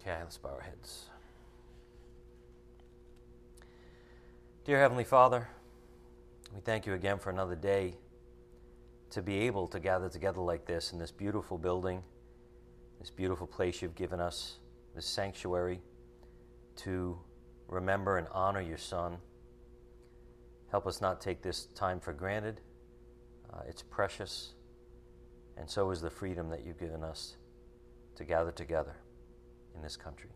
Okay, let's bow our heads. Dear Heavenly Father, we thank you again for another day to be able to gather together like this in this beautiful building, this beautiful place you've given us, this sanctuary, to remember and honor your Son. Help us not take this time for granted. Uh, it's precious, and so is the freedom that you've given us to gather together in this country.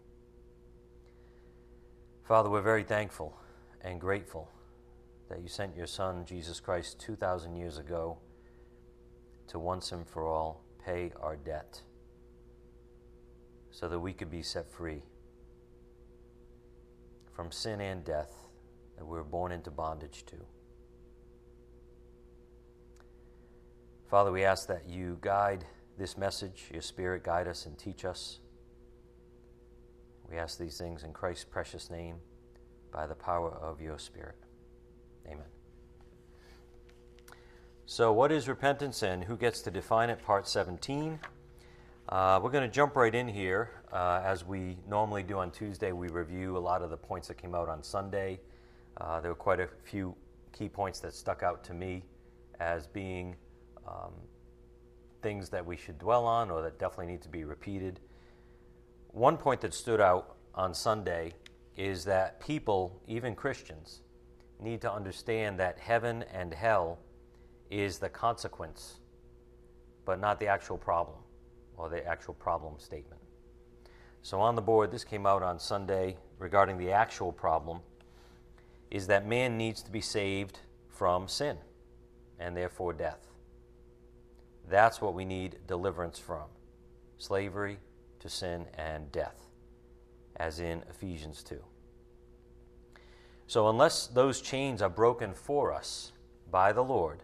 Father, we're very thankful and grateful that you sent your Son, Jesus Christ, 2,000 years ago to once and for all pay our debt so that we could be set free from sin and death that we were born into bondage to. Father, we ask that you guide this message, your Spirit guide us and teach us. We ask these things in Christ's precious name by the power of your Spirit. Amen. So, what is repentance and who gets to define it? Part 17. Uh, we're going to jump right in here. Uh, as we normally do on Tuesday, we review a lot of the points that came out on Sunday. Uh, there were quite a few key points that stuck out to me as being um, things that we should dwell on or that definitely need to be repeated. One point that stood out on Sunday is that people, even Christians, need to understand that heaven and hell is the consequence, but not the actual problem or the actual problem statement. So, on the board, this came out on Sunday regarding the actual problem is that man needs to be saved from sin and therefore death. That's what we need deliverance from slavery to sin and death, as in Ephesians 2. So, unless those chains are broken for us by the Lord,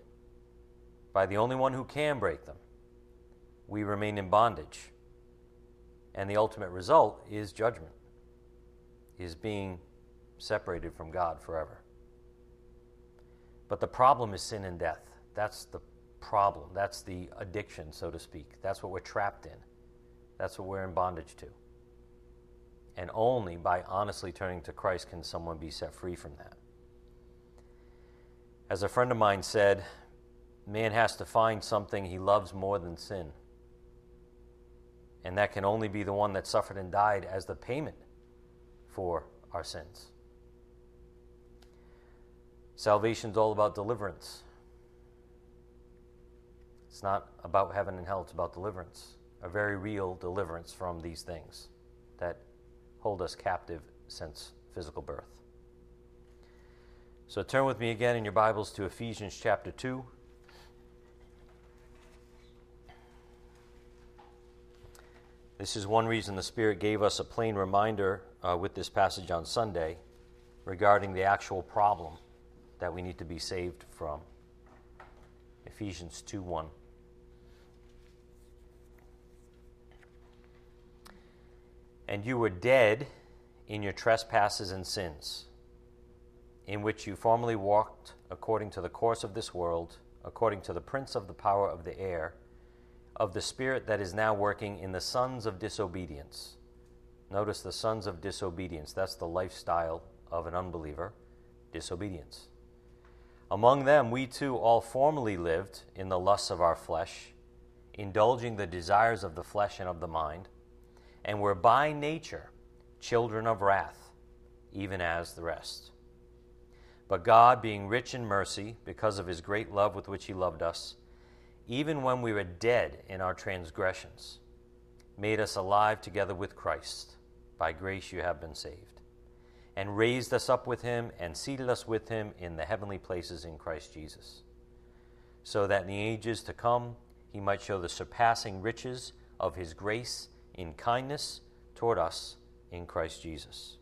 by the only one who can break them, we remain in bondage. And the ultimate result is judgment, is being separated from God forever. But the problem is sin and death. That's the problem. That's the addiction, so to speak. That's what we're trapped in. That's what we're in bondage to. And only by honestly turning to Christ can someone be set free from that. As a friend of mine said, man has to find something he loves more than sin. And that can only be the one that suffered and died as the payment for our sins. Salvation is all about deliverance. It's not about heaven and hell, it's about deliverance. A very real deliverance from these things that hold us captive since physical birth. So turn with me again in your Bibles to Ephesians chapter 2. This is one reason the Spirit gave us a plain reminder uh, with this passage on Sunday regarding the actual problem that we need to be saved from. Ephesians 2 1. And you were dead in your trespasses and sins, in which you formerly walked according to the course of this world, according to the prince of the power of the air, of the spirit that is now working in the sons of disobedience. Notice the sons of disobedience. That's the lifestyle of an unbeliever disobedience. Among them, we too all formerly lived in the lusts of our flesh, indulging the desires of the flesh and of the mind and were by nature children of wrath, even as the rest. But God, being rich in mercy, because of his great love with which he loved us, even when we were dead in our transgressions, made us alive together with Christ. By grace you have been saved. And raised us up with him and seated us with him in the heavenly places in Christ Jesus, so that in the ages to come he might show the surpassing riches of his grace in kindness toward us in Christ Jesus.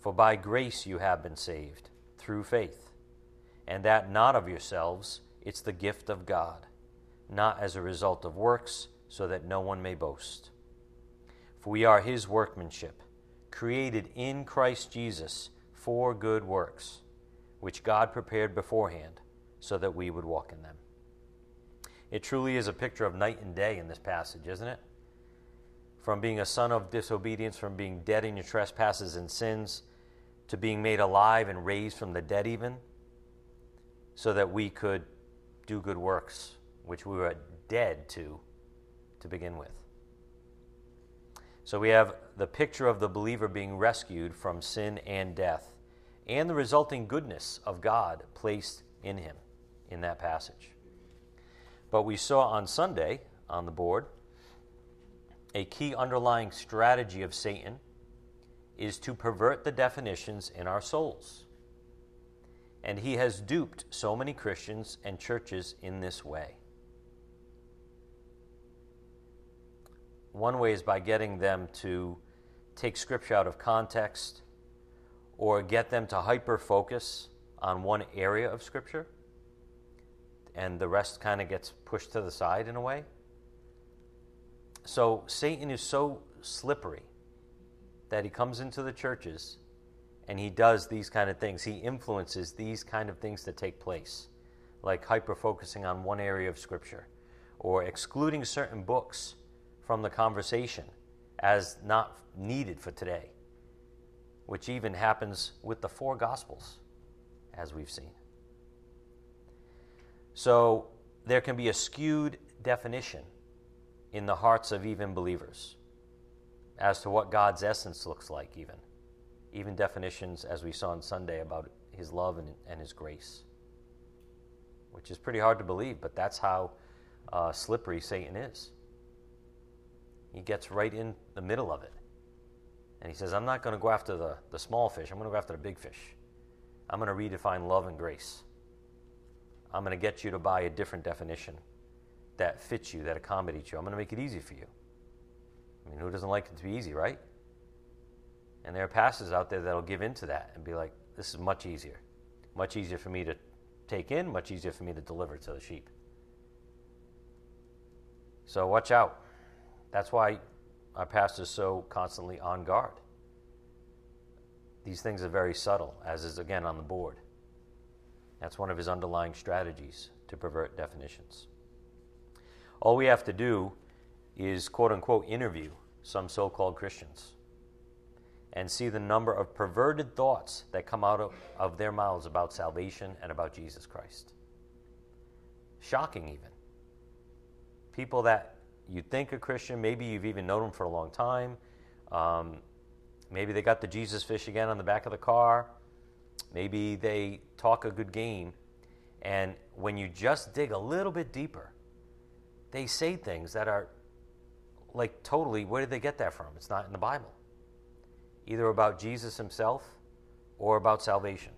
For by grace you have been saved, through faith, and that not of yourselves, it's the gift of God, not as a result of works, so that no one may boast. For we are his workmanship, created in Christ Jesus for good works, which God prepared beforehand so that we would walk in them. It truly is a picture of night and day in this passage, isn't it? From being a son of disobedience, from being dead in your trespasses and sins, to being made alive and raised from the dead, even, so that we could do good works, which we were dead to to begin with. So we have the picture of the believer being rescued from sin and death, and the resulting goodness of God placed in him in that passage. But we saw on Sunday on the board a key underlying strategy of Satan is to pervert the definitions in our souls. And he has duped so many Christians and churches in this way. One way is by getting them to take scripture out of context or get them to hyper focus on one area of scripture and the rest kind of gets pushed to the side in a way. So Satan is so slippery that he comes into the churches and he does these kind of things. He influences these kind of things that take place, like hyper focusing on one area of Scripture or excluding certain books from the conversation as not needed for today, which even happens with the four Gospels, as we've seen. So there can be a skewed definition in the hearts of even believers as to what God's essence looks like, even. Even definitions, as we saw on Sunday, about his love and, and his grace, which is pretty hard to believe, but that's how uh, slippery Satan is. He gets right in the middle of it. And he says, I'm not going to go after the, the small fish, I'm going to go after the big fish. I'm going to redefine love and grace. I'm going to get you to buy a different definition that fits you, that accommodates you. I'm going to make it easy for you. I mean, who doesn't like it to be easy, right? And there are pastors out there that'll give into that and be like, this is much easier. Much easier for me to take in, much easier for me to deliver to the sheep. So watch out. That's why our pastor's so constantly on guard. These things are very subtle, as is again on the board. That's one of his underlying strategies to pervert definitions. All we have to do is, quote unquote, interview some so called Christians and see the number of perverted thoughts that come out of, of their mouths about salvation and about Jesus Christ. Shocking, even. People that you think are Christian, maybe you've even known them for a long time. Um, maybe they got the Jesus fish again on the back of the car. Maybe they talk a good game. And when you just dig a little bit deeper, they say things that are like totally, where did they get that from? It's not in the Bible. Either about Jesus himself or about salvation.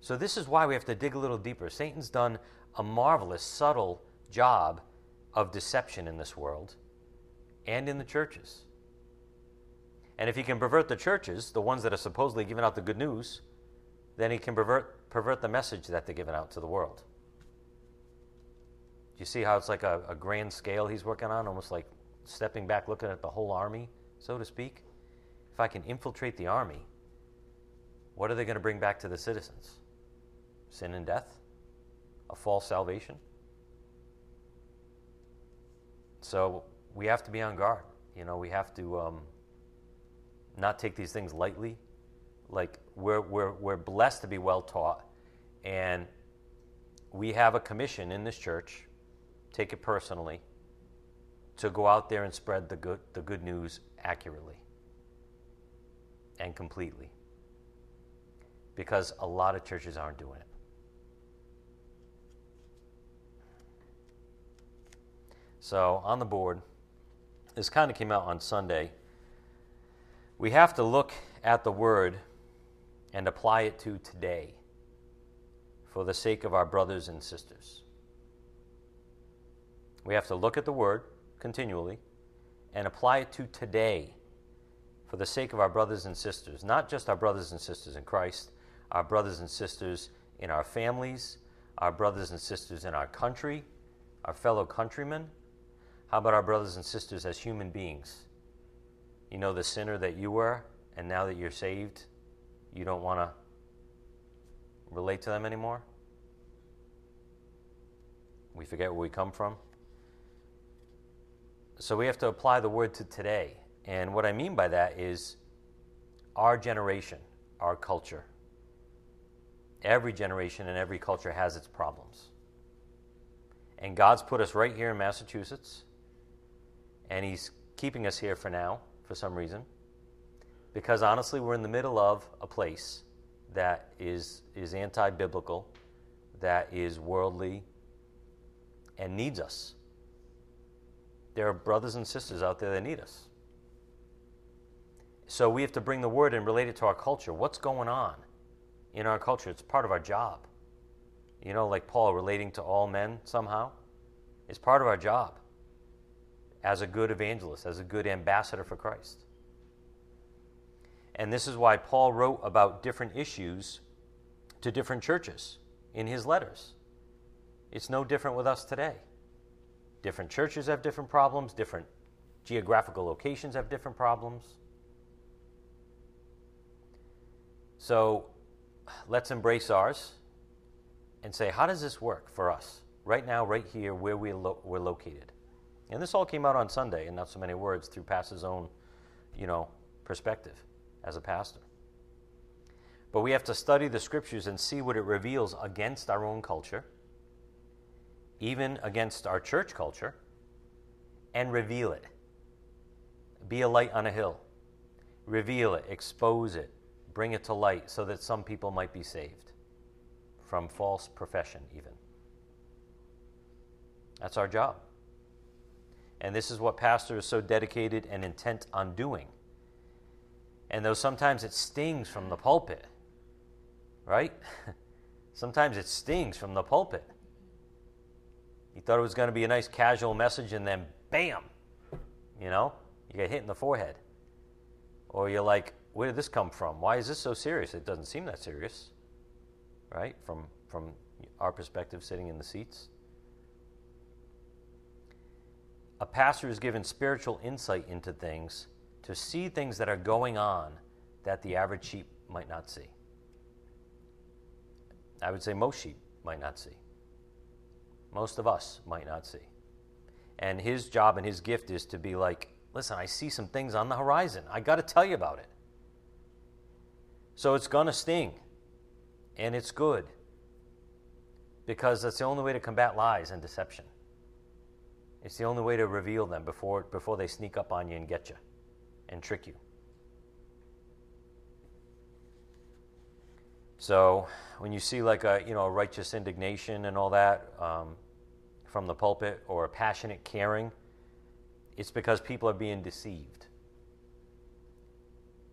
So, this is why we have to dig a little deeper. Satan's done a marvelous, subtle job of deception in this world and in the churches. And if he can pervert the churches, the ones that are supposedly giving out the good news, then he can pervert, pervert the message that they're giving out to the world. You see how it's like a, a grand scale he's working on, almost like stepping back, looking at the whole army, so to speak? If I can infiltrate the army, what are they going to bring back to the citizens? Sin and death? A false salvation? So we have to be on guard. You know, we have to um, not take these things lightly. Like we're, we're, we're blessed to be well taught, and we have a commission in this church, take it personally, to go out there and spread the good, the good news accurately and completely. Because a lot of churches aren't doing it. So on the board, this kind of came out on Sunday we have to look at the word and apply it to today for the sake of our brothers and sisters. We have to look at the word continually and apply it to today for the sake of our brothers and sisters, not just our brothers and sisters in Christ, our brothers and sisters in our families, our brothers and sisters in our country, our fellow countrymen. How about our brothers and sisters as human beings? You know the sinner that you were, and now that you're saved, you don't want to relate to them anymore? We forget where we come from. So we have to apply the word to today. And what I mean by that is our generation, our culture. Every generation and every culture has its problems. And God's put us right here in Massachusetts, and He's keeping us here for now, for some reason. Because honestly, we're in the middle of a place that is, is anti biblical, that is worldly, and needs us. There are brothers and sisters out there that need us. So we have to bring the word and relate it to our culture. What's going on in our culture? It's part of our job. You know, like Paul relating to all men somehow. It's part of our job as a good evangelist, as a good ambassador for Christ. And this is why Paul wrote about different issues to different churches in his letters. It's no different with us today. Different churches have different problems, different geographical locations have different problems. So let's embrace ours and say, how does this work for us right now, right here, where we lo- we're located? And this all came out on Sunday, in not so many words, through Pastor's own, you know, perspective as a pastor. But we have to study the scriptures and see what it reveals against our own culture, even against our church culture, and reveal it. Be a light on a hill. Reveal it, expose it, bring it to light so that some people might be saved from false profession, even. That's our job. And this is what pastor is so dedicated and intent on doing. And though sometimes it stings from the pulpit, right? sometimes it stings from the pulpit. You thought it was going to be a nice casual message, and then bam, you know, you get hit in the forehead. Or you're like, where did this come from? Why is this so serious? It doesn't seem that serious, right? From, from our perspective, sitting in the seats. A pastor is given spiritual insight into things to see things that are going on that the average sheep might not see. I would say most sheep might not see. Most of us might not see. And his job and his gift is to be like, listen, I see some things on the horizon. I got to tell you about it. So it's going to sting, and it's good because that's the only way to combat lies and deception. It's the only way to reveal them before, before they sneak up on you and get you and trick you. So when you see like a you know a righteous indignation and all that um, from the pulpit or a passionate caring, it's because people are being deceived.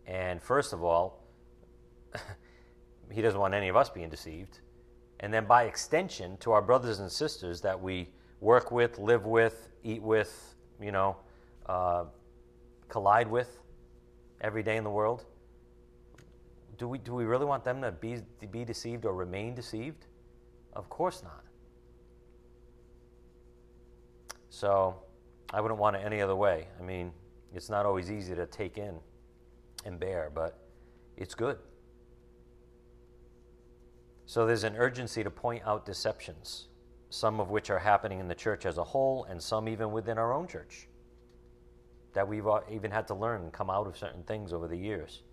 And first of all, he doesn't want any of us being deceived. And then by extension, to our brothers and sisters that we work with, live with, eat with, you know, uh, collide with every day in the world, do we, do we really want them to be, to be deceived or remain deceived? Of course not. So I wouldn't want it any other way. I mean, it's not always easy to take in and bear, but it's good. So there's an urgency to point out deceptions, some of which are happening in the church as a whole, and some even within our own church, that we've even had to learn and come out of certain things over the years.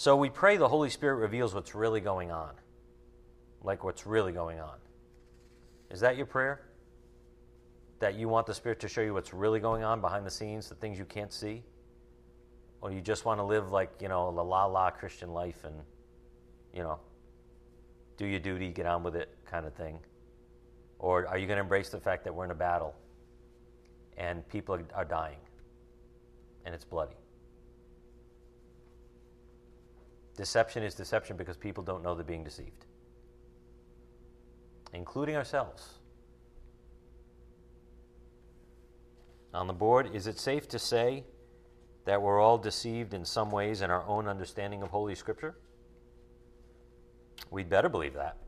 So we pray the Holy Spirit reveals what's really going on, like what's really going on. Is that your prayer? That you want the Spirit to show you what's really going on behind the scenes, the things you can't see? Or you just want to live like, you know, the la la Christian life and, you know, do your duty, get on with it kind of thing? Or are you going to embrace the fact that we're in a battle and people are dying and it's bloody? Deception is deception because people don't know they're being deceived, including ourselves. On the board, is it safe to say that we're all deceived in some ways in our own understanding of Holy Scripture? We'd better believe that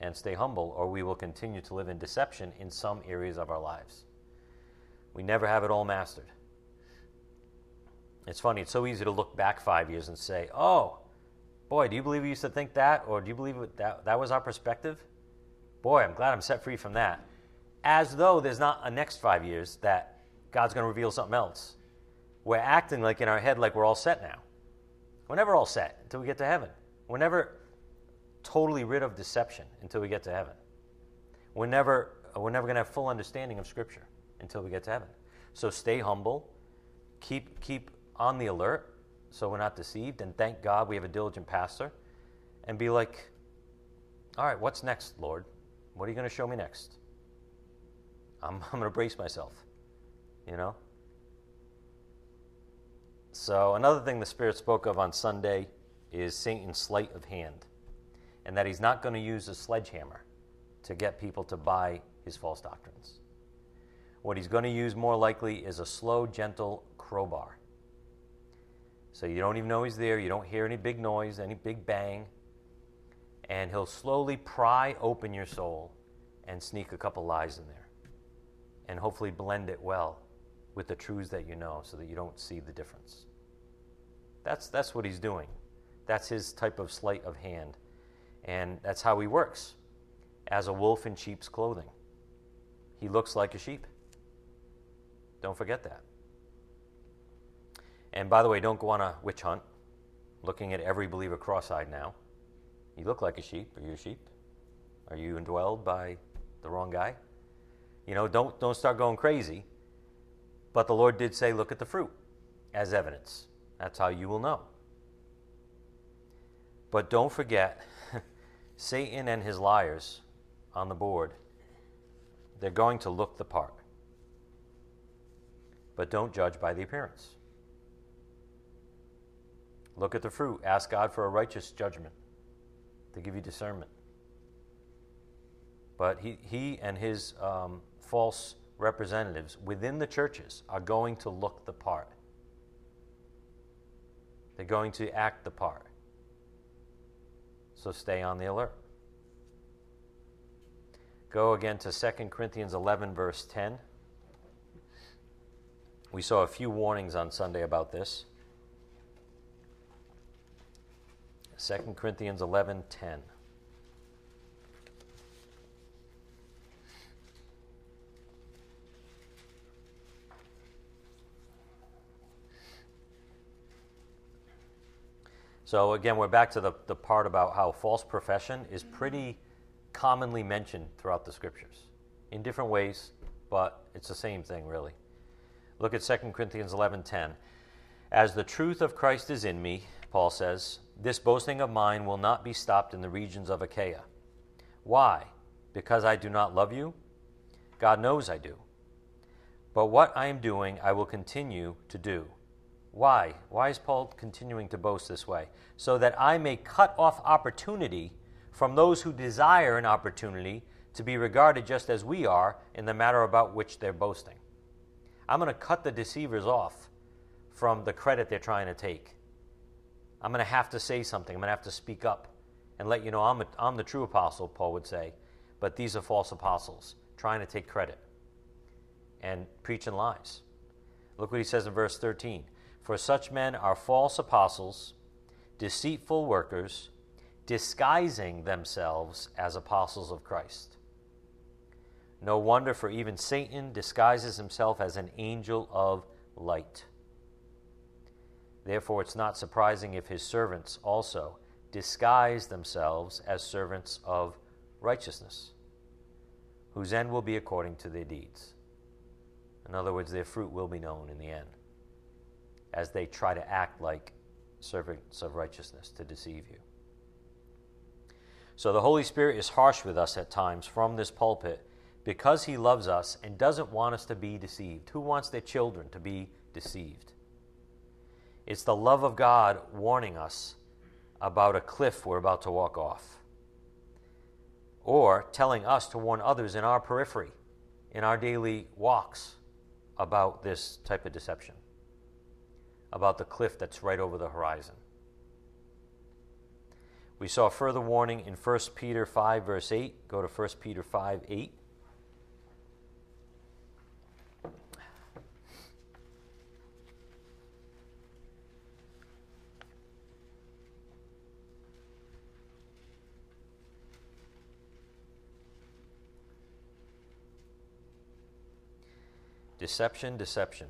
and stay humble, or we will continue to live in deception in some areas of our lives. We never have it all mastered. It's funny, it's so easy to look back five years and say, oh, boy, do you believe we used to think that? Or do you believe that, that was our perspective? Boy, I'm glad I'm set free from that. As though there's not a next five years that God's going to reveal something else. We're acting like in our head like we're all set now. We're never all set until we get to heaven. We're never totally rid of deception until we get to heaven. We're never, we're never going to have full understanding of Scripture until we get to heaven. So stay humble, keep, keep on the alert so we're not deceived, and thank God we have a diligent pastor, and be like, all right, what's next, Lord? What are you going to show me next? I'm, I'm going to brace myself, you know? So, another thing the Spirit spoke of on Sunday is Satan's sleight of hand, and that he's not going to use a sledgehammer to get people to buy his false doctrines. What he's going to use more likely is a slow, gentle crowbar. So you don't even know he's there, you don't hear any big noise, any big bang, and he'll slowly pry open your soul and sneak a couple lies in there and hopefully blend it well with the truths that you know so that you don't see the difference. That's, that's what he's doing. That's his type of sleight of hand. And that's how he works as a wolf in sheep's clothing. He looks like a sheep. Don't forget that. And by the way, don't go on a witch hunt looking at every believer cross eyed now. You look like a sheep. Are you a sheep? Are you indwelled by the wrong guy? You know, don't, don't start going crazy. But the Lord did say, look at the fruit as evidence. That's how you will know. But don't forget, Satan and his liars on the board, they're going to look the part. But don't judge by the appearance. Look at the fruit. Ask God for a righteous judgment to give you discernment. But he, he and his um, false representatives within the churches are going to look the part. They're going to act the part. So stay on the alert. Go again to 2 Corinthians 11, verse 10. We saw a few warnings on Sunday about this. 2 Corinthians 11, 10. So again, we're back to the, the part about how false profession is pretty commonly mentioned throughout the scriptures in different ways, but it's the same thing really. Look at 2 Corinthians 11:10. As the truth of Christ is in me, Paul says, this boasting of mine will not be stopped in the regions of Achaia. Why? Because I do not love you? God knows I do. But what I am doing, I will continue to do why? Why is Paul continuing to boast this way? So that I may cut off opportunity from those who desire an opportunity to be regarded just as we are in the matter about which they're boasting. I'm going to cut the deceivers off from the credit they're trying to take. I'm going to have to say something. I'm going to have to speak up and let you know I'm, a, I'm the true apostle, Paul would say, but these are false apostles trying to take credit and preaching lies. Look what he says in verse 13. For such men are false apostles, deceitful workers, disguising themselves as apostles of Christ. No wonder, for even Satan disguises himself as an angel of light. Therefore, it's not surprising if his servants also disguise themselves as servants of righteousness, whose end will be according to their deeds. In other words, their fruit will be known in the end as they try to act like servants of righteousness to deceive you. So the Holy Spirit is harsh with us at times from this pulpit because he loves us and doesn't want us to be deceived. Who wants their children to be deceived? It's the love of God warning us about a cliff we're about to walk off. Or telling us to warn others in our periphery, in our daily walks, about this type of deception about the cliff that's right over the horizon. We saw further warning in 1 Peter 5, verse 8. Go to 1 Peter 5, 8. Deception, deception.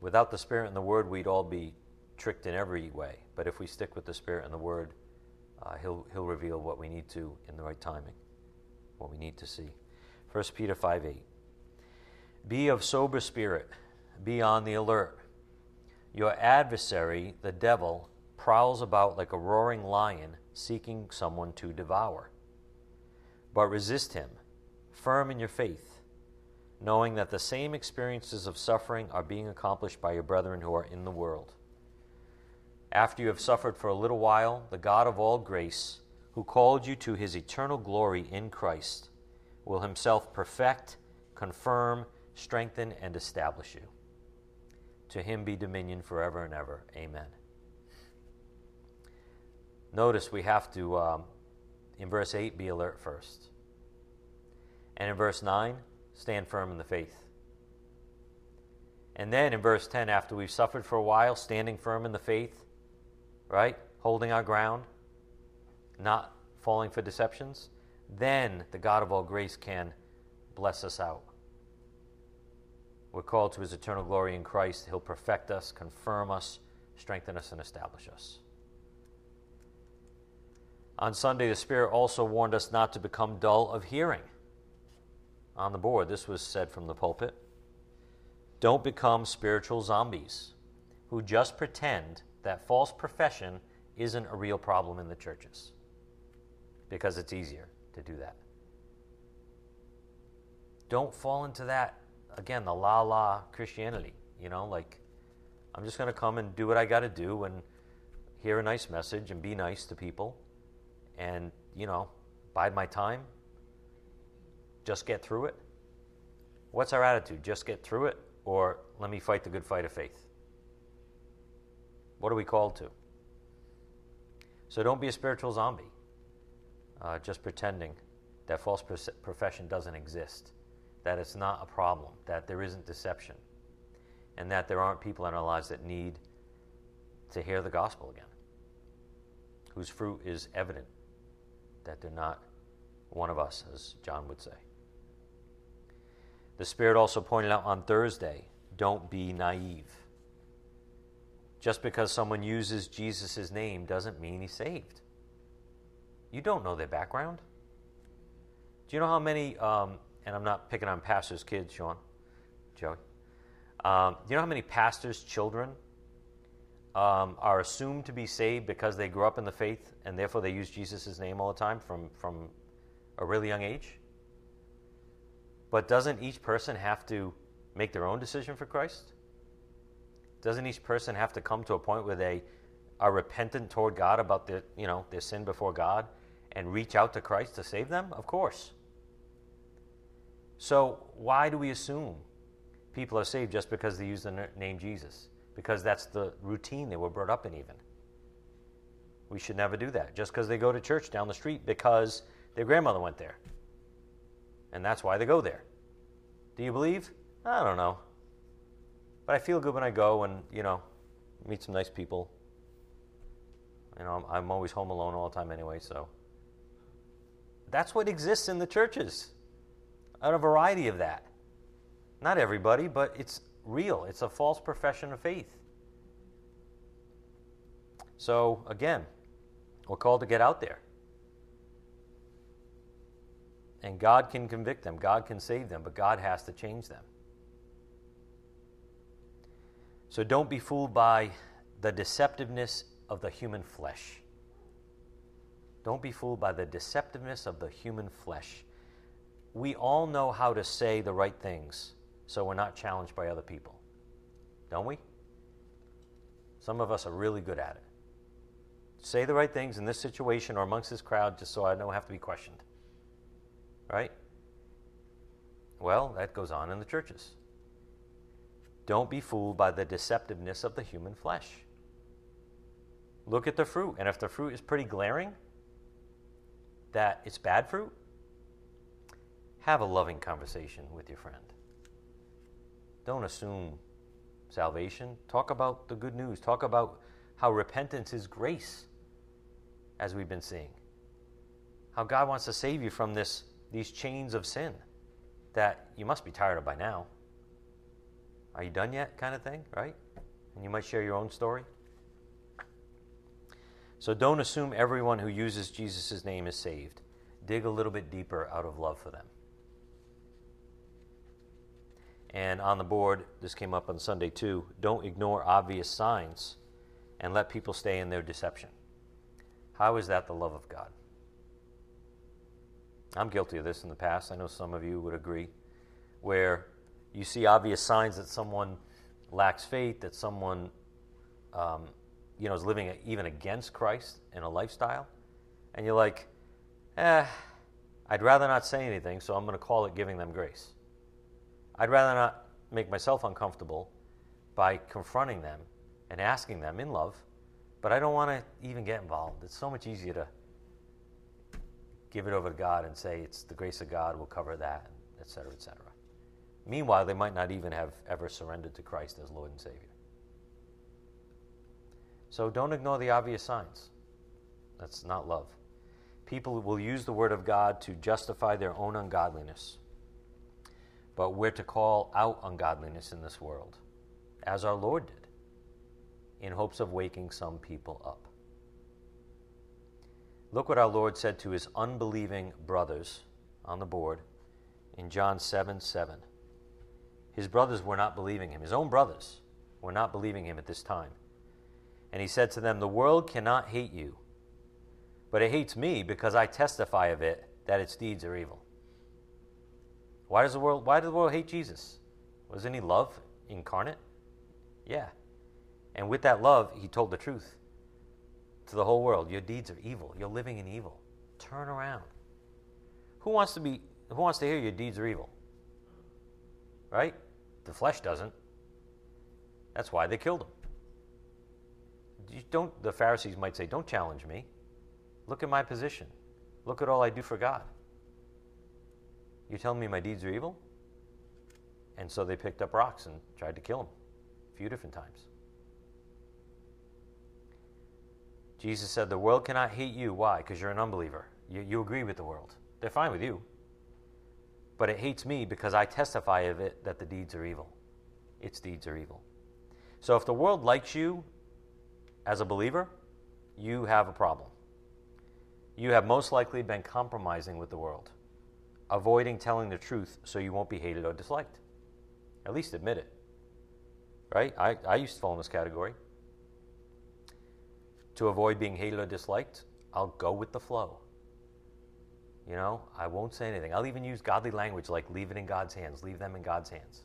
Without the Spirit and the Word, we'd all be tricked in every way. But if we stick with the Spirit and the Word, uh, he'll, he'll reveal what we need to in the right timing, what we need to see. 1 Peter 5 8. Be of sober spirit, be on the alert. Your adversary, the devil, prowls about like a roaring lion seeking someone to devour. But resist him, firm in your faith, knowing that the same experiences of suffering are being accomplished by your brethren who are in the world. After you have suffered for a little while, the God of all grace, who called you to his eternal glory in Christ, will himself perfect, confirm, strengthen, and establish you. To him be dominion forever and ever. Amen. Notice we have to, um, in verse 8, be alert first. And in verse 9, stand firm in the faith. And then in verse 10, after we've suffered for a while, standing firm in the faith, right? Holding our ground, not falling for deceptions, then the God of all grace can bless us out. We're called to his eternal glory in Christ. He'll perfect us, confirm us, strengthen us, and establish us. On Sunday, the Spirit also warned us not to become dull of hearing. On the board, this was said from the pulpit. Don't become spiritual zombies who just pretend that false profession isn't a real problem in the churches because it's easier to do that. Don't fall into that, again, the la la Christianity. You know, like, I'm just going to come and do what I got to do and hear a nice message and be nice to people and, you know, bide my time. Just get through it. What's our attitude? Just get through it? Or let me fight the good fight of faith? What are we called to? So don't be a spiritual zombie, uh, just pretending that false profession doesn't exist, that it's not a problem, that there isn't deception, and that there aren't people in our lives that need to hear the gospel again, whose fruit is evident, that they're not one of us, as John would say. The Spirit also pointed out on Thursday don't be naive. Just because someone uses Jesus' name doesn't mean he's saved. You don't know their background. Do you know how many, um, and I'm not picking on pastors' kids, Sean, Joey. Um, do you know how many pastors' children um, are assumed to be saved because they grew up in the faith and therefore they use Jesus' name all the time from, from a really young age? But doesn't each person have to make their own decision for Christ? Doesn't each person have to come to a point where they are repentant toward God about their, you know, their sin before God and reach out to Christ to save them? Of course. So why do we assume people are saved just because they use the name Jesus? Because that's the routine they were brought up in even. We should never do that. Just because they go to church down the street because their grandmother went there. And that's why they go there. Do you believe? I don't know. But I feel good when I go and, you know, meet some nice people. You know, I'm, I'm always home alone all the time anyway, so. That's what exists in the churches. A variety of that. Not everybody, but it's real. It's a false profession of faith. So, again, we're called to get out there. And God can convict them, God can save them, but God has to change them. So don't be fooled by the deceptiveness of the human flesh. Don't be fooled by the deceptiveness of the human flesh. We all know how to say the right things so we're not challenged by other people. Don't we? Some of us are really good at it. Say the right things in this situation or amongst this crowd just so I don't have to be questioned. Right? Well, that goes on in the churches. Don't be fooled by the deceptiveness of the human flesh. Look at the fruit, and if the fruit is pretty glaring, that it's bad fruit, have a loving conversation with your friend. Don't assume salvation. Talk about the good news. Talk about how repentance is grace, as we've been seeing. How God wants to save you from this, these chains of sin that you must be tired of by now. Are you done yet? kind of thing, right? And you might share your own story. So don't assume everyone who uses Jesus' name is saved. Dig a little bit deeper out of love for them. And on the board, this came up on Sunday too don't ignore obvious signs and let people stay in their deception. How is that the love of God? I'm guilty of this in the past. I know some of you would agree, where you see obvious signs that someone lacks faith, that someone um, you know, is living even against Christ in a lifestyle, and you're like, eh, I'd rather not say anything, so I'm going to call it giving them grace. I'd rather not make myself uncomfortable by confronting them and asking them in love, but I don't want to even get involved. It's so much easier to give it over to God and say it's the grace of God will cover that, et cetera, et cetera. Meanwhile, they might not even have ever surrendered to Christ as Lord and Savior. So don't ignore the obvious signs. That's not love. People will use the Word of God to justify their own ungodliness. But we're to call out ungodliness in this world, as our Lord did, in hopes of waking some people up. Look what our Lord said to his unbelieving brothers on the board in John 7 7. His brothers were not believing him. His own brothers were not believing him at this time. And he said to them, The world cannot hate you, but it hates me because I testify of it that its deeds are evil. Why does the world why does the world hate Jesus? Wasn't he love incarnate? Yeah. And with that love, he told the truth to the whole world. Your deeds are evil. You're living in evil. Turn around. Who wants to be who wants to hear your deeds are evil? Right? The flesh doesn't. That's why they killed him you don't, the Pharisees might say, Don't challenge me. Look at my position. Look at all I do for God. You're telling me my deeds are evil? And so they picked up rocks and tried to kill him a few different times. Jesus said, The world cannot hate you. Why? Because you're an unbeliever. You, you agree with the world. They're fine with you. But it hates me because I testify of it that the deeds are evil. Its deeds are evil. So if the world likes you as a believer, you have a problem. You have most likely been compromising with the world, avoiding telling the truth so you won't be hated or disliked. At least admit it. Right? I, I used to fall in this category. To avoid being hated or disliked, I'll go with the flow. You know, I won't say anything. I'll even use godly language like leave it in God's hands, leave them in God's hands.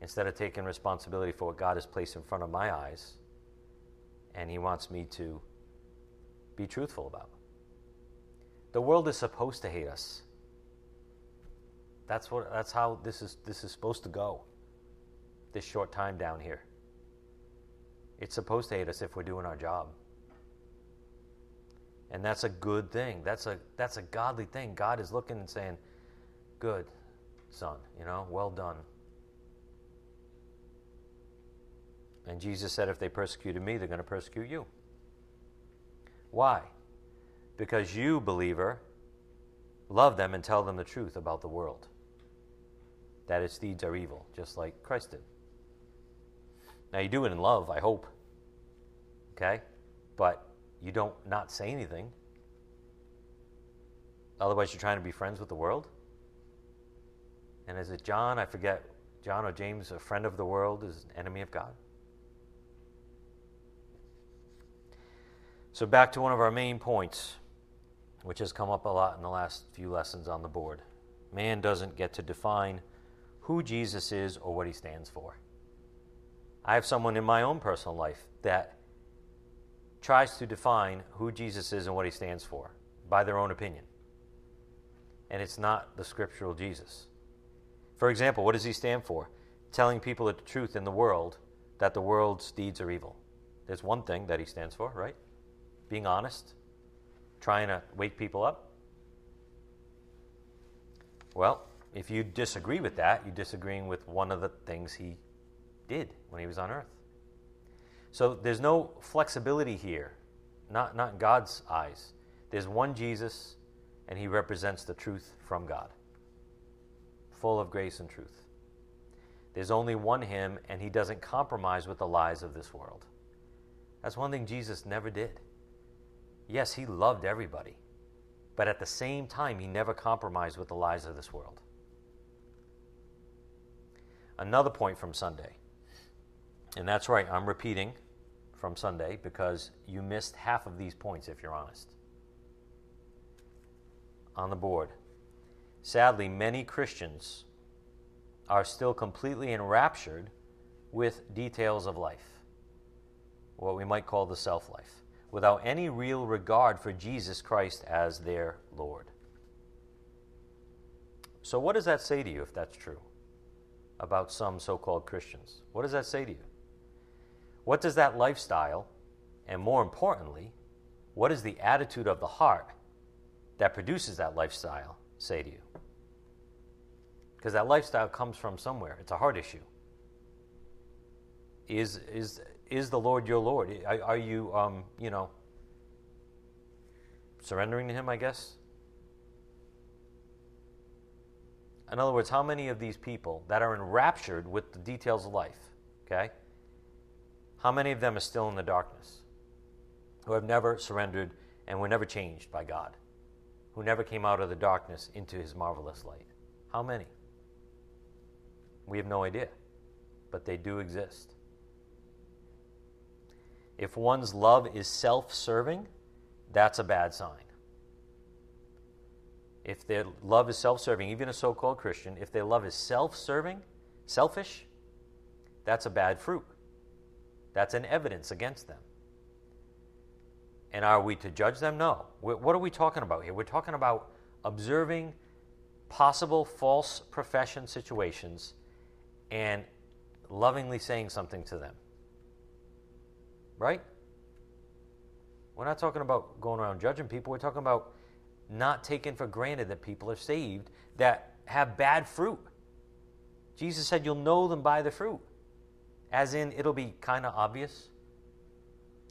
Instead of taking responsibility for what God has placed in front of my eyes and He wants me to be truthful about. The world is supposed to hate us. That's what that's how this is this is supposed to go. This short time down here. It's supposed to hate us if we're doing our job. And that's a good thing. That's a that's a godly thing. God is looking and saying, "Good, son, you know, well done. And Jesus said, if they persecuted me, they're going to persecute you. Why? Because you, believer, love them and tell them the truth about the world. That its deeds are evil, just like Christ did. Now, you do it in love, I hope. Okay? But you don't not say anything. Otherwise, you're trying to be friends with the world. And is it John? I forget. John or James, a friend of the world, is an enemy of God. So, back to one of our main points, which has come up a lot in the last few lessons on the board. Man doesn't get to define who Jesus is or what he stands for. I have someone in my own personal life that tries to define who Jesus is and what he stands for by their own opinion. And it's not the scriptural Jesus. For example, what does he stand for? Telling people the truth in the world that the world's deeds are evil. There's one thing that he stands for, right? being honest, trying to wake people up? Well, if you disagree with that, you're disagreeing with one of the things he did when he was on earth. So there's no flexibility here, not, not God's eyes. There's one Jesus, and he represents the truth from God, full of grace and truth. There's only one Him, and He doesn't compromise with the lies of this world. That's one thing Jesus never did. Yes, He loved everybody, but at the same time, He never compromised with the lies of this world. Another point from Sunday, and that's right, I'm repeating from Sunday because you missed half of these points if you're honest. On the board. Sadly, many Christians are still completely enraptured with details of life, what we might call the self life, without any real regard for Jesus Christ as their Lord. So, what does that say to you if that's true about some so called Christians? What does that say to you? What does that lifestyle, and more importantly, what is the attitude of the heart that produces that lifestyle say to you? Because that lifestyle comes from somewhere. It's a heart issue. Is, is, is the Lord your Lord? Are, are you, um, you know, surrendering to Him, I guess? In other words, how many of these people that are enraptured with the details of life, okay? How many of them are still in the darkness? Who have never surrendered and were never changed by God? Who never came out of the darkness into his marvelous light? How many? We have no idea, but they do exist. If one's love is self serving, that's a bad sign. If their love is self serving, even a so called Christian, if their love is self serving, selfish, that's a bad fruit. That's an evidence against them. And are we to judge them? No. What are we talking about here? We're talking about observing possible false profession situations and lovingly saying something to them. Right? We're not talking about going around judging people. We're talking about not taking for granted that people are saved that have bad fruit. Jesus said, You'll know them by the fruit as in it'll be kind of obvious.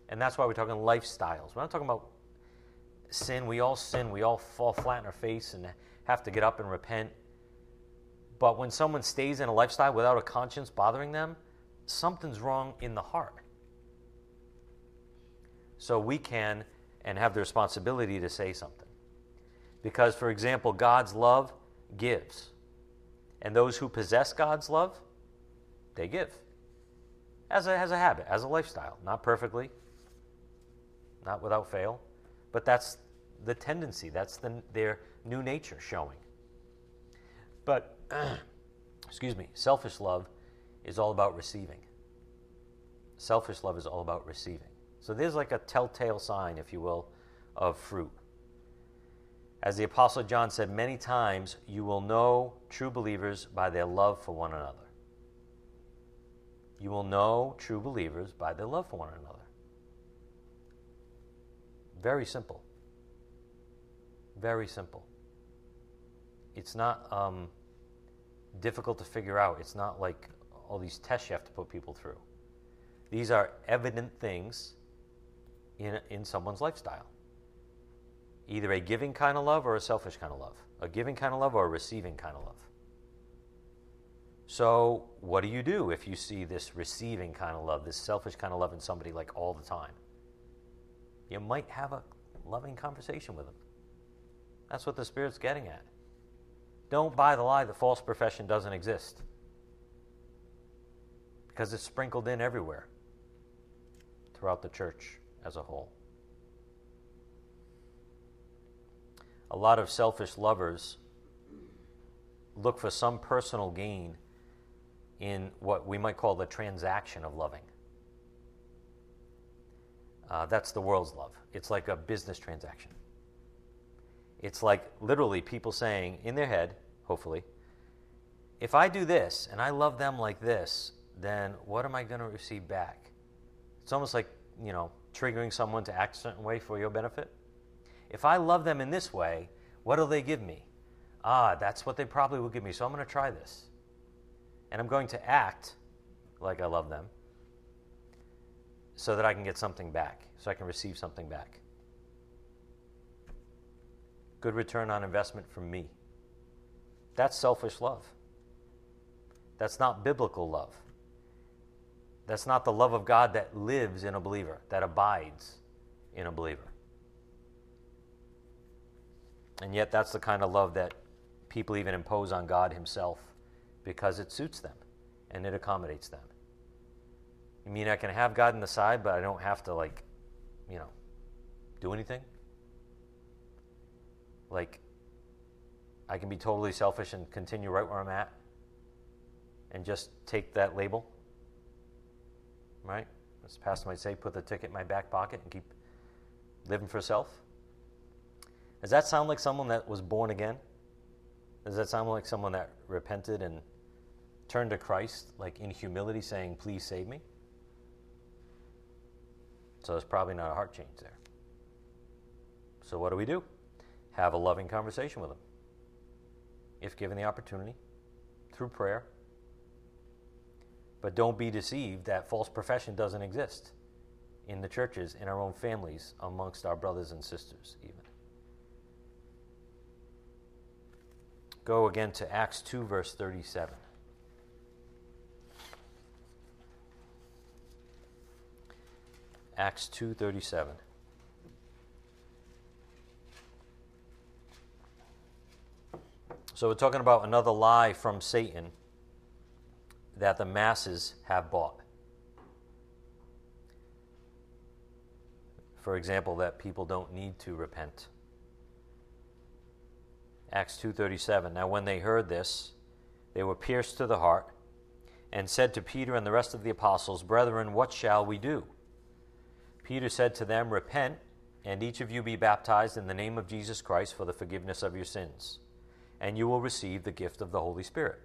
And that's why we're talking lifestyles. We're not talking about sin. We all sin. We all fall flat in our face and have to get up and repent. But when someone stays in a lifestyle without a conscience bothering them, something's wrong in the heart. So we can and have the responsibility to say something. Because, for example, God's love gives. And those who possess God's love, they give as a, as a habit, as a lifestyle. Not perfectly, not without fail, but that's the tendency. That's the, their new nature showing. But, excuse me, selfish love is all about receiving. Selfish love is all about receiving. So there's like a telltale sign, if you will, of fruit. As the Apostle John said many times, you will know true believers by their love for one another. You will know true believers by their love for one another. Very simple. Very simple. It's not um, difficult to figure out. It's not like all these tests you have to put people through. These are evident things in, in someone's lifestyle. Either a giving kind of love or a selfish kind of love. A giving kind of love or a receiving kind of love. So, what do you do if you see this receiving kind of love, this selfish kind of love in somebody like all the time? You might have a loving conversation with them. That's what the Spirit's getting at. Don't buy the lie that false profession doesn't exist because it's sprinkled in everywhere throughout the church as a whole. A lot of selfish lovers look for some personal gain in what we might call the transaction of loving. Uh, that's the world's love. It's like a business transaction. It's like literally people saying in their head, hopefully, if I do this and I love them like this, then what am I going to receive back? It's almost like, you know, triggering someone to act a certain way for your benefit. If I love them in this way, what will they give me? Ah, that's what they probably will give me, so I'm going to try this and I'm going to act like I love them so that I can get something back, so I can receive something back. Good return on investment from me. That's selfish love. That's not biblical love. That's not the love of God that lives in a believer, that abides in a believer. And yet, that's the kind of love that people even impose on God Himself because it suits them and it accommodates them. You mean I can have God in the side, but I don't have to, like, you know, do anything? Like, I can be totally selfish and continue right where I'm at and just take that label? Right? As Pastor might say, put the ticket in my back pocket and keep living for self? Does that sound like someone that was born again? Does that sound like someone that repented and turned to Christ, like in humility, saying, Please save me? So there's probably not a heart change there. So what do we do? Have a loving conversation with them. If given the opportunity, through prayer. But don't be deceived that false profession doesn't exist in the churches, in our own families, amongst our brothers and sisters, even. Go again to Acts 2, verse 37. Acts 2:37 So we're talking about another lie from Satan that the masses have bought. For example, that people don't need to repent. Acts 2:37 Now when they heard this they were pierced to the heart and said to Peter and the rest of the apostles brethren what shall we do Peter said to them repent and each of you be baptized in the name of Jesus Christ for the forgiveness of your sins and you will receive the gift of the Holy Spirit.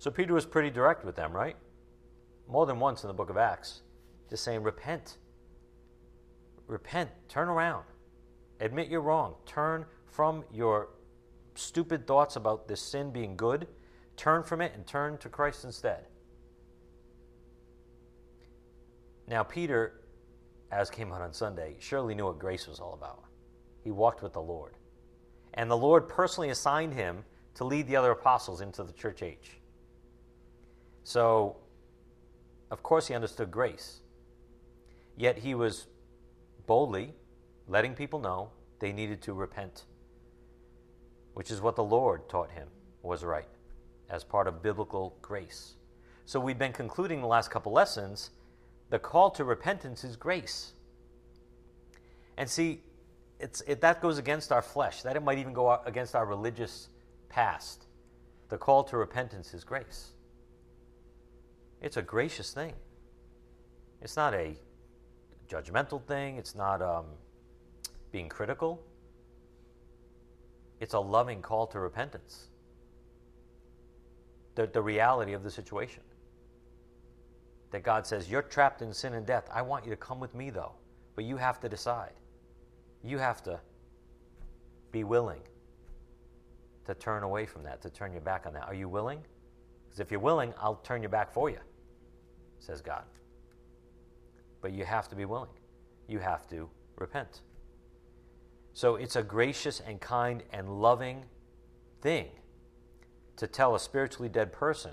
So Peter was pretty direct with them right? More than once in the book of Acts just saying repent. Repent. Turn around. Admit you're wrong. Turn from your stupid thoughts about this sin being good, turn from it and turn to Christ instead. Now, Peter, as came out on Sunday, surely knew what grace was all about. He walked with the Lord. And the Lord personally assigned him to lead the other apostles into the church age. So, of course, he understood grace. Yet he was boldly letting people know they needed to repent which is what the Lord taught him was right as part of biblical grace. So we've been concluding the last couple lessons the call to repentance is grace. And see, it's, it, that goes against our flesh. That it might even go against our religious past. The call to repentance is grace. It's a gracious thing. It's not a judgmental thing. It's not um, being critical. It's a loving call to repentance. The, the reality of the situation. That God says, You're trapped in sin and death. I want you to come with me, though. But you have to decide. You have to be willing to turn away from that, to turn your back on that. Are you willing? Because if you're willing, I'll turn your back for you, says God. But you have to be willing. You have to repent. So it's a gracious and kind and loving thing to tell a spiritually dead person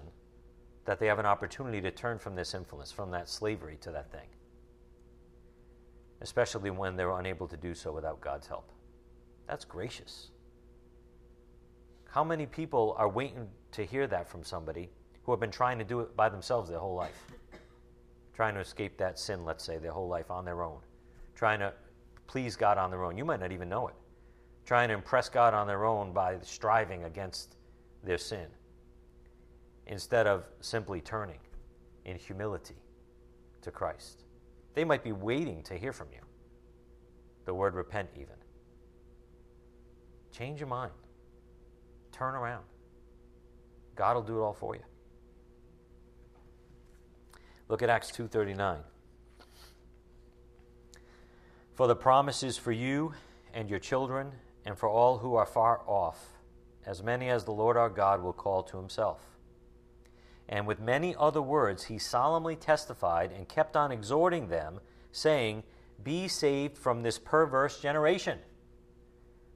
that they have an opportunity to turn from this influence, from that slavery to that thing, especially when they're unable to do so without God's help. That's gracious. How many people are waiting to hear that from somebody who have been trying to do it by themselves their whole life? Trying to escape that sin, let's say, their whole life on their own. Trying to please God on their own. You might not even know it. Trying to impress God on their own by striving against their sin instead of simply turning in humility to Christ. They might be waiting to hear from you. The word repent, even. Change your mind. Turn around. God will do it all for you. Look at Acts 2:39. For the promise is for you and your children, and for all who are far off, as many as the Lord our God will call to himself. And with many other words he solemnly testified and kept on exhorting them, saying, Be saved from this perverse generation.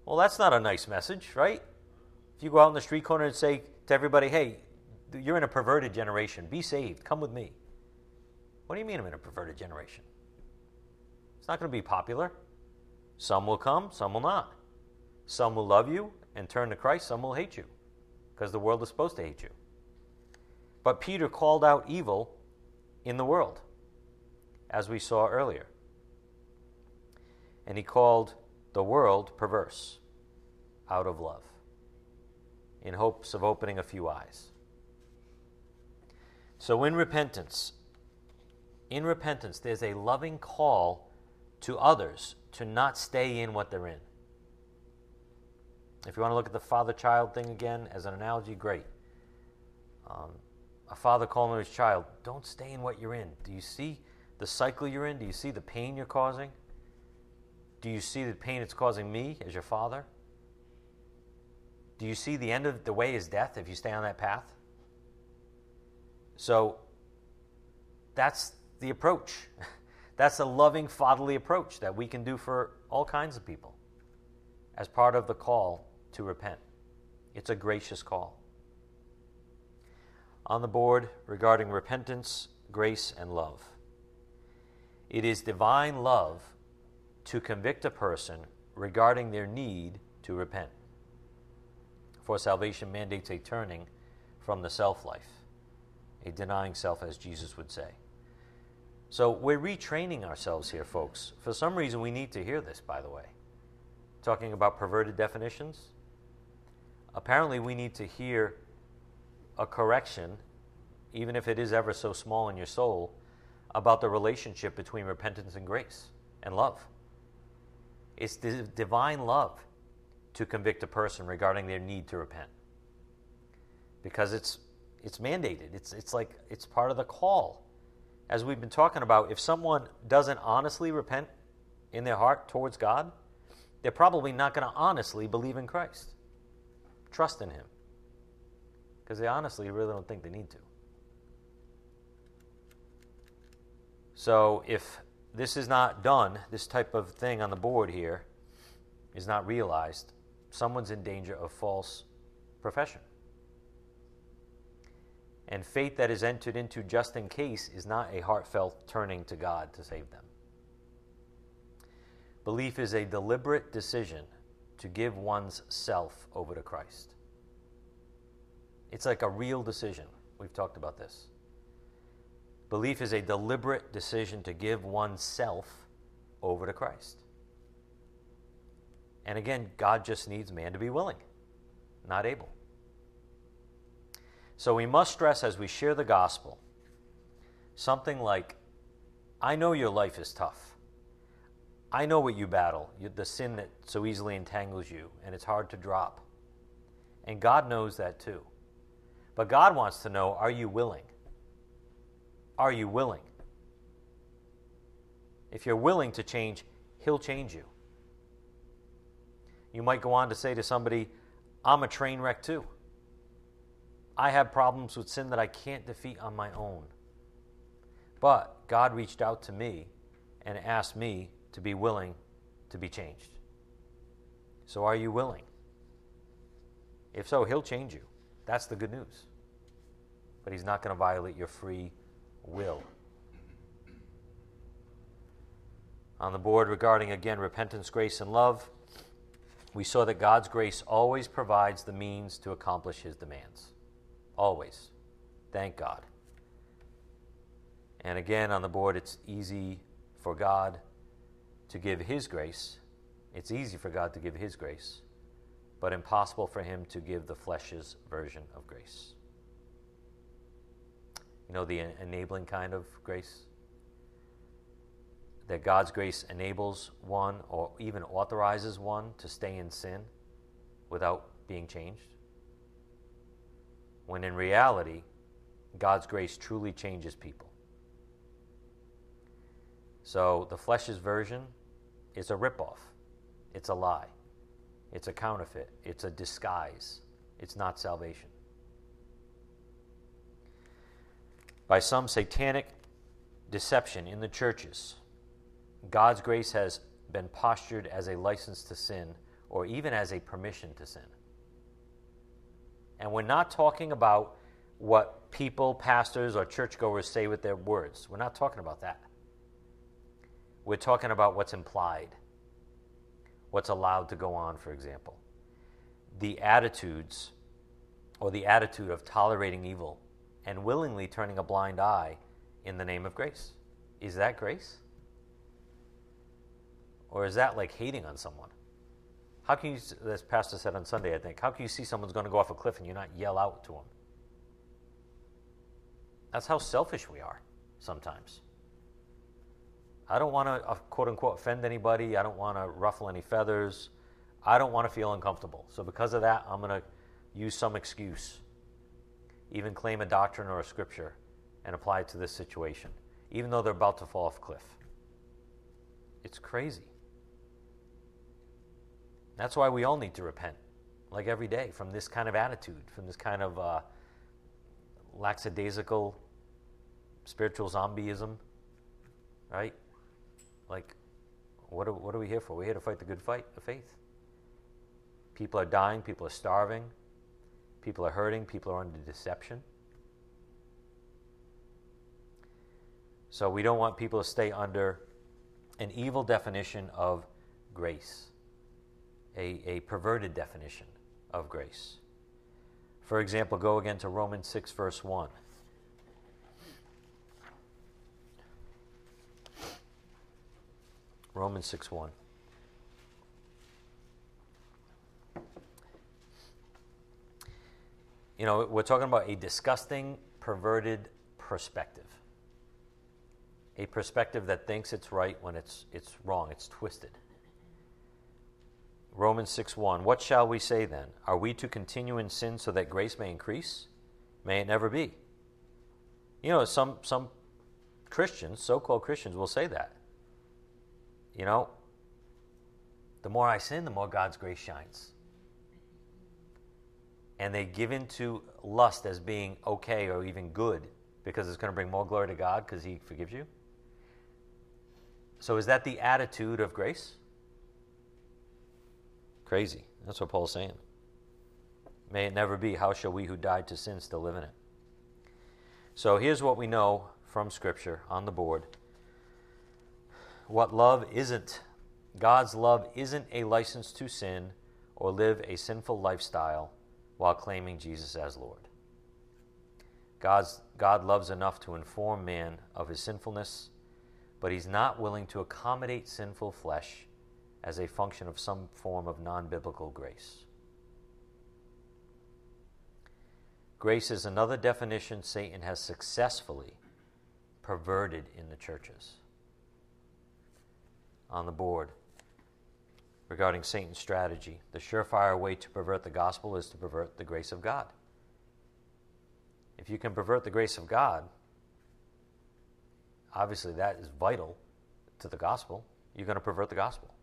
Well, that's not a nice message, right? If you go out in the street corner and say to everybody, Hey, you're in a perverted generation. Be saved. Come with me. What do you mean I'm in a perverted generation? It's not going to be popular. Some will come, some will not. Some will love you and turn to Christ, some will hate you because the world is supposed to hate you. But Peter called out evil in the world, as we saw earlier. And he called the world perverse out of love in hopes of opening a few eyes. So, in repentance, in repentance, there's a loving call to others to not stay in what they're in. If you want to look at the father child thing again as an analogy, great. Um, a father calling his child, don't stay in what you're in. Do you see the cycle you're in? Do you see the pain you're causing? Do you see the pain it's causing me as your father? Do you see the end of the way is death if you stay on that path? So that's the approach. That's a loving, fatherly approach that we can do for all kinds of people as part of the call to repent. It's a gracious call. On the board regarding repentance, grace, and love. It is divine love to convict a person regarding their need to repent. For salvation mandates a turning from the self life, a denying self, as Jesus would say. So we're retraining ourselves here, folks. For some reason, we need to hear this, by the way. Talking about perverted definitions. Apparently, we need to hear a correction, even if it is ever so small in your soul, about the relationship between repentance and grace and love. It's the divine love to convict a person regarding their need to repent. Because it's it's mandated. It's it's like it's part of the call as we've been talking about, if someone doesn't honestly repent in their heart towards God, they're probably not going to honestly believe in Christ, trust in Him, because they honestly really don't think they need to. So if this is not done, this type of thing on the board here is not realized, someone's in danger of false profession. And faith that is entered into just in case is not a heartfelt turning to God to save them. Belief is a deliberate decision to give one's self over to Christ. It's like a real decision. We've talked about this. Belief is a deliberate decision to give oneself over to Christ. And again, God just needs man to be willing, not able. So we must stress as we share the gospel something like, I know your life is tough. I know what you battle, the sin that so easily entangles you, and it's hard to drop. And God knows that too. But God wants to know are you willing? Are you willing? If you're willing to change, He'll change you. You might go on to say to somebody, I'm a train wreck too. I have problems with sin that I can't defeat on my own. But God reached out to me and asked me to be willing to be changed. So are you willing? If so, He'll change you. That's the good news. But He's not going to violate your free will. On the board regarding again repentance, grace, and love, we saw that God's grace always provides the means to accomplish His demands. Always. Thank God. And again, on the board, it's easy for God to give His grace. It's easy for God to give His grace, but impossible for Him to give the flesh's version of grace. You know, the enabling kind of grace? That God's grace enables one or even authorizes one to stay in sin without being changed when in reality, God's grace truly changes people. So the flesh's version is a ripoff, it's a lie, it's a counterfeit, it's a disguise, it's not salvation. By some satanic deception in the churches, God's grace has been postured as a license to sin or even as a permission to sin. And we're not talking about what people, pastors, or churchgoers say with their words. We're not talking about that. We're talking about what's implied, what's allowed to go on, for example. The attitudes or the attitude of tolerating evil and willingly turning a blind eye in the name of grace. Is that grace? Or is that like hating on someone? How can you, as Pastor said on Sunday, I think, how can you see someone's going to go off a cliff and you not yell out to them? That's how selfish we are sometimes. I don't want to, uh, quote unquote, offend anybody. I don't want to ruffle any feathers. I don't want to feel uncomfortable. So, because of that, I'm going to use some excuse, even claim a doctrine or a scripture, and apply it to this situation, even though they're about to fall off a cliff. It's crazy. That's why we all need to repent, like every day, from this kind of attitude, from this kind of uh, lackadaisical spiritual zombieism, right? Like, what are, what are we here for? We're here to fight the good fight of faith. People are dying, people are starving, people are hurting, people are under deception. So we don't want people to stay under an evil definition of grace, a, a perverted definition of grace. For example, go again to Romans 6, verse 1. Romans 6 1. You know, we're talking about a disgusting, perverted perspective. A perspective that thinks it's right when it's, it's wrong, it's twisted. Romans 6 1. What shall we say then? Are we to continue in sin so that grace may increase? May it never be. You know, some, some Christians, so called Christians, will say that. You know, the more I sin, the more God's grace shines. And they give into lust as being okay or even good because it's going to bring more glory to God because He forgives you. So, is that the attitude of grace? Crazy. That's what Paul's saying. May it never be. How shall we who died to sin still live in it? So, here's what we know from Scripture on the board what love isn't. God's love isn't a license to sin or live a sinful lifestyle while claiming Jesus as Lord. God's, God loves enough to inform man of his sinfulness, but he's not willing to accommodate sinful flesh as a function of some form of non biblical grace. Grace is another definition Satan has successfully perverted in the churches on the board regarding Satan's strategy. The surefire way to pervert the gospel is to pervert the grace of God. If you can pervert the grace of God, obviously that is vital to the gospel. You're going to pervert the gospel.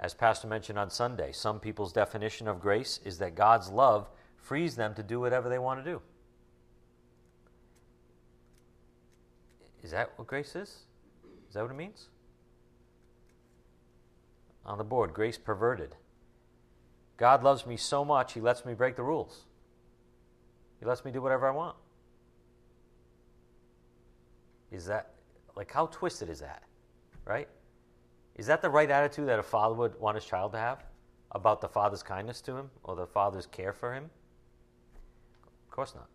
As Pastor mentioned on Sunday, some people's definition of grace is that God's love frees them to do whatever they want to do. Is that what grace is? Is that what it means? On the board, grace perverted. God loves me so much, He lets me break the rules. He lets me do whatever I want. Is that, like, how twisted is that? Right? Is that the right attitude that a father would want his child to have about the father's kindness to him or the father's care for him? Of course not.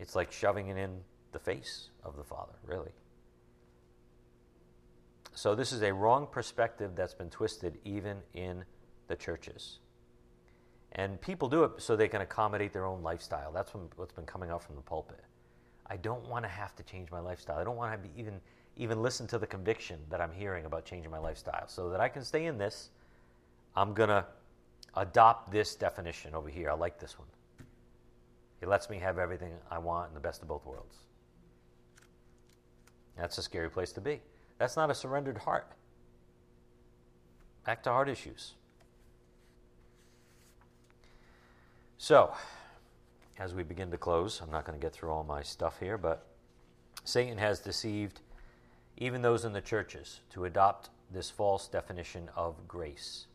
It's like shoving it in the face of the Father, really. So, this is a wrong perspective that's been twisted even in the churches. And people do it so they can accommodate their own lifestyle. That's what's been coming out from the pulpit. I don't want to have to change my lifestyle. I don't want to even even listen to the conviction that I'm hearing about changing my lifestyle. So that I can stay in this, I'm going to adopt this definition over here. I like this one. It lets me have everything I want and the best of both worlds. That's a scary place to be. That's not a surrendered heart. Back to heart issues. So, as we begin to close, I'm not going to get through all my stuff here, but Satan has deceived even those in the churches to adopt this false definition of grace.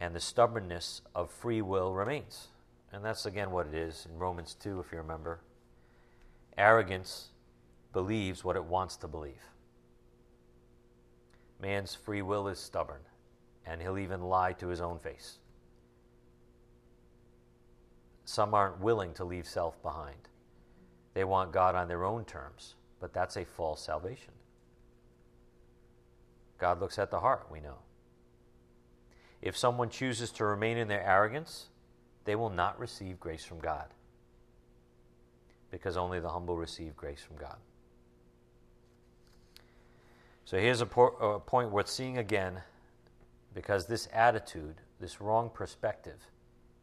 and the stubbornness of free will remains. And that's again what it is in Romans 2, if you remember. Arrogance believes what it wants to believe. Man's free will is stubborn, and he'll even lie to his own face. Some aren't willing to leave self behind. They want God on their own terms, but that's a false salvation. God looks at the heart, we know. If someone chooses to remain in their arrogance, they will not receive grace from God. Because only the humble receive grace from God. So here's a, po- a point worth seeing again because this attitude, this wrong perspective,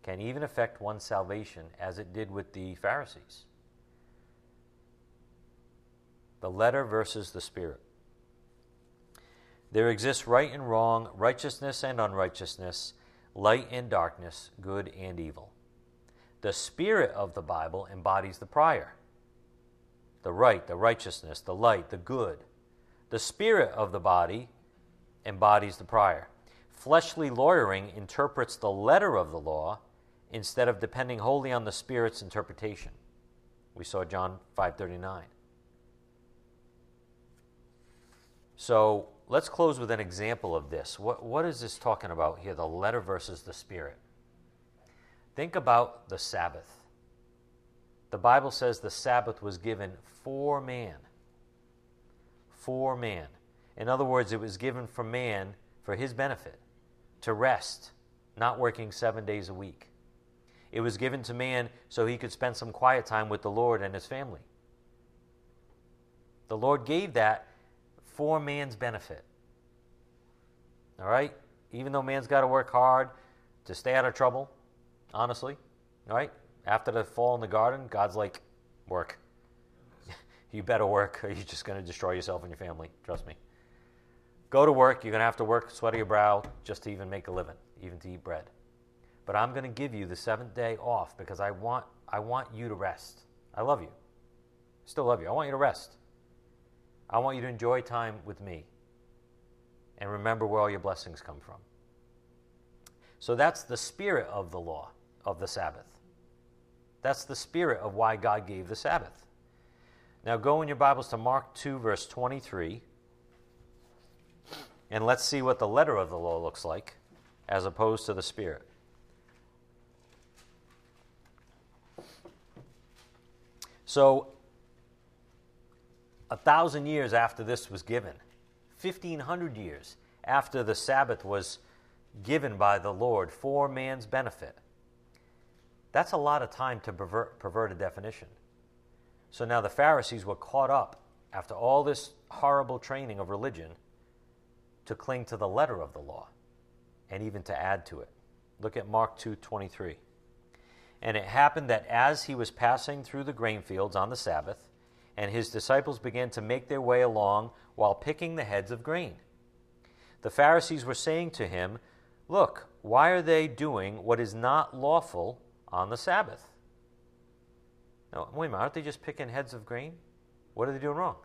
can even affect one's salvation as it did with the Pharisees. The letter versus the spirit. There exists right and wrong, righteousness and unrighteousness, light and darkness, good and evil. The spirit of the Bible embodies the prior the right, the righteousness, the light, the good. The spirit of the body embodies the prior. Fleshly lawyering interprets the letter of the law instead of depending wholly on the spirit's interpretation. We saw John 5:39. So, let's close with an example of this. What, what is this talking about here, the letter versus the spirit? Think about the Sabbath. The Bible says the Sabbath was given for man. For man. In other words, it was given for man for his benefit, to rest, not working seven days a week. It was given to man so he could spend some quiet time with the Lord and his family. The Lord gave that for man's benefit. All right? Even though man's got to work hard to stay out of trouble, honestly, all right? After the fall in the garden, God's like, work. You better work or you're just going to destroy yourself and your family. Trust me. Go to work. You're going to have to work, sweat your brow, just to even make a living, even to eat bread. But I'm going to give you the seventh day off because I want, I want you to rest. I love you. Still love you. I want you to rest. I want you to enjoy time with me and remember where all your blessings come from. So that's the spirit of the law of the Sabbath. That's the spirit of why God gave the Sabbath. Now go in your Bibles to Mark 2, verse 23, and let's see what the letter of the law looks like as opposed to the spirit. So a thousand years after this was given, 1,500 years after the Sabbath was given by the Lord for man's benefit. That's a lot of time to pervert, pervert a definition. So now the Pharisees were caught up after all this horrible training of religion to cling to the letter of the law and even to add to it. Look at Mark 2:23. And it happened that as he was passing through the grain fields on the Sabbath, and his disciples began to make their way along while picking the heads of grain. The Pharisees were saying to him, Look, why are they doing what is not lawful on the Sabbath? Now, wait a minute, aren't they just picking heads of grain? What are they doing wrong?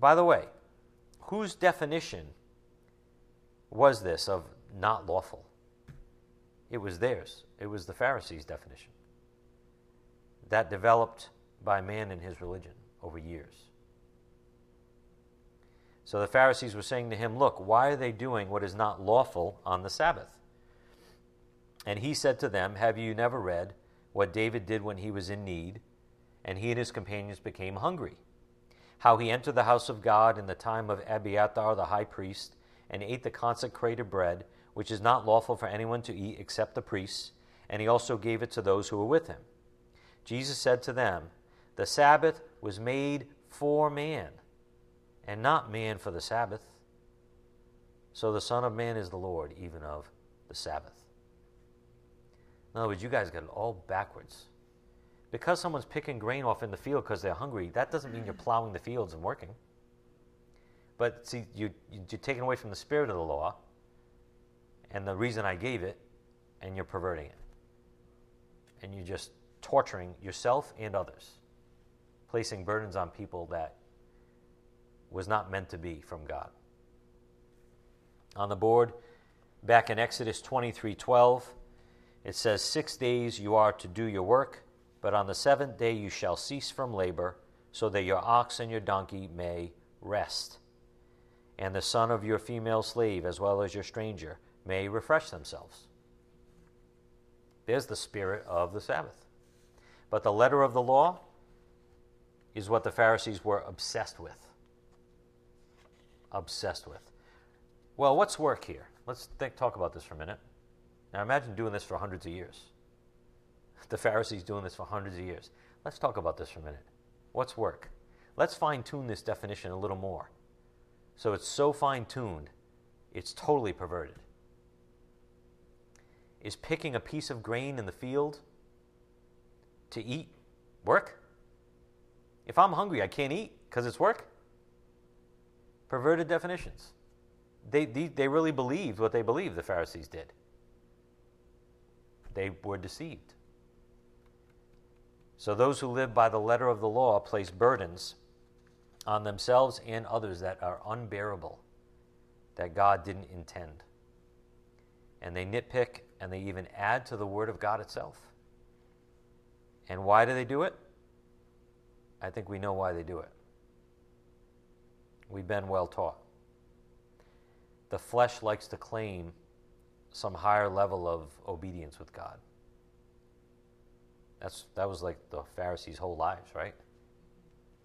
By the way, whose definition was this of not lawful? It was theirs. It was the Pharisees' definition that developed by man in his religion over years. So the Pharisees were saying to him, Look, why are they doing what is not lawful on the Sabbath? And he said to them, Have you never read what David did when he was in need, and he and his companions became hungry? How he entered the house of God in the time of Abiathar the high priest, and ate the consecrated bread, which is not lawful for anyone to eat except the priests, and he also gave it to those who were with him. Jesus said to them, The Sabbath was made for man, and not man for the Sabbath. So the Son of Man is the Lord, even of the Sabbath. In other words, you guys got it all backwards. Because someone's picking grain off in the field because they're hungry, that doesn't mean you're plowing the fields and working. But see, you, you're taking away from the spirit of the law and the reason I gave it, and you're perverting it. And you're just torturing yourself and others, placing burdens on people that was not meant to be from God. On the board, Back in Exodus 23:12, it says, Six days you are to do your work, but on the seventh day you shall cease from labor, so that your ox and your donkey may rest. And the son of your female slave, as well as your stranger, may refresh themselves. There's the spirit of the Sabbath. But the letter of the law is what the Pharisees were obsessed with. Obsessed with. Well, what's work here? Let's think, talk about this for a minute. Now imagine doing this for hundreds of years. The Pharisees doing this for hundreds of years. Let's talk about this for a minute. What's work? Let's fine tune this definition a little more. So it's so fine tuned, it's totally perverted. Is picking a piece of grain in the field to eat work? If I'm hungry, I can't eat because it's work. Perverted definitions. They, they, they really believed what they believed, the Pharisees did. They were deceived. So those who live by the letter of the law place burdens on themselves and others that are unbearable, that God didn't intend. And they nitpick and they even add to the Word of God itself. And why do they do it? I think we know why they do it. We've been well taught. The flesh likes to claim some higher level of obedience with God. That's, that was like the Pharisees' whole lives, right?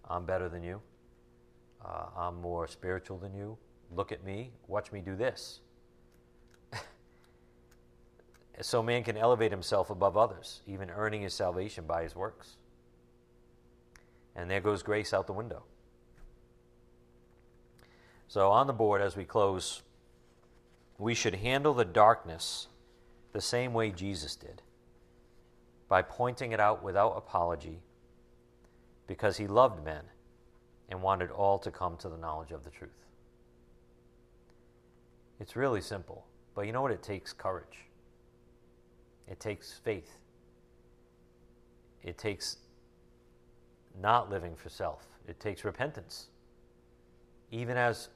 I'm better than you. Uh, I'm more spiritual than you. Look at me. Watch me do this. so man can elevate himself above others, even earning his salvation by his works. And there goes grace out the window. So, on the board as we close, we should handle the darkness the same way Jesus did by pointing it out without apology because he loved men and wanted all to come to the knowledge of the truth. It's really simple, but you know what? It takes courage, it takes faith, it takes not living for self, it takes repentance. Even as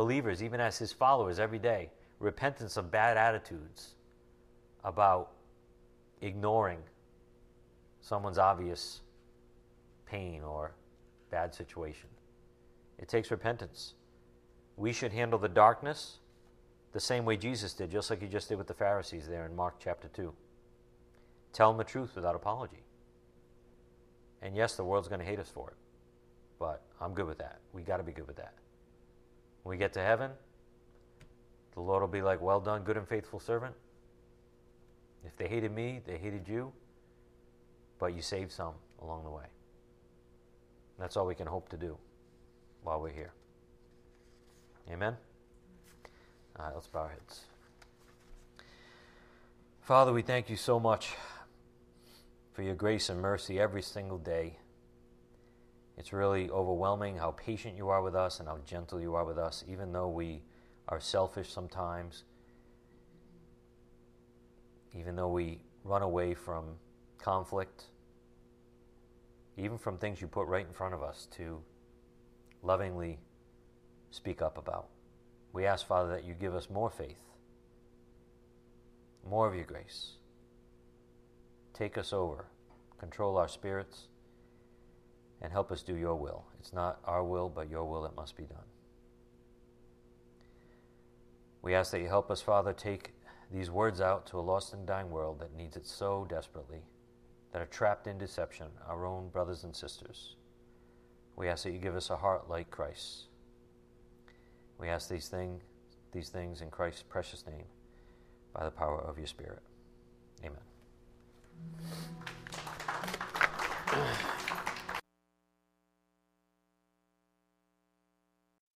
believers, even as his followers every day, repentance of bad attitudes about ignoring someone's obvious pain or bad situation. It takes repentance. We should handle the darkness the same way Jesus did, just like he just did with the Pharisees there in Mark chapter 2. Tell them the truth without apology. And yes, the world's going to hate us for it, but I'm good with that. We got to be good with that. When we get to heaven, the Lord will be like, Well done, good and faithful servant. If they hated me, they hated you, but you saved some along the way. That's all we can hope to do while we're here. Amen? All right, let's bow our heads. Father, we thank you so much for your grace and mercy every single day. It's really overwhelming how patient you are with us and how gentle you are with us, even though we are selfish sometimes, even though we run away from conflict even from things you put right in front of us, to lovingly speak up about. We ask, Father, that you give us more faith, more of your grace. Take us over, control our spirits, and help us do your will. It's not our will, but your will that must be done. We ask that you help us, Father, take these words out to a lost and dying world that needs it so desperately that are trapped in deception, our own brothers and sisters. We ask that you give us a heart like Christ. We ask these, thing, these things in Christ's precious name by the power of your Spirit. Amen.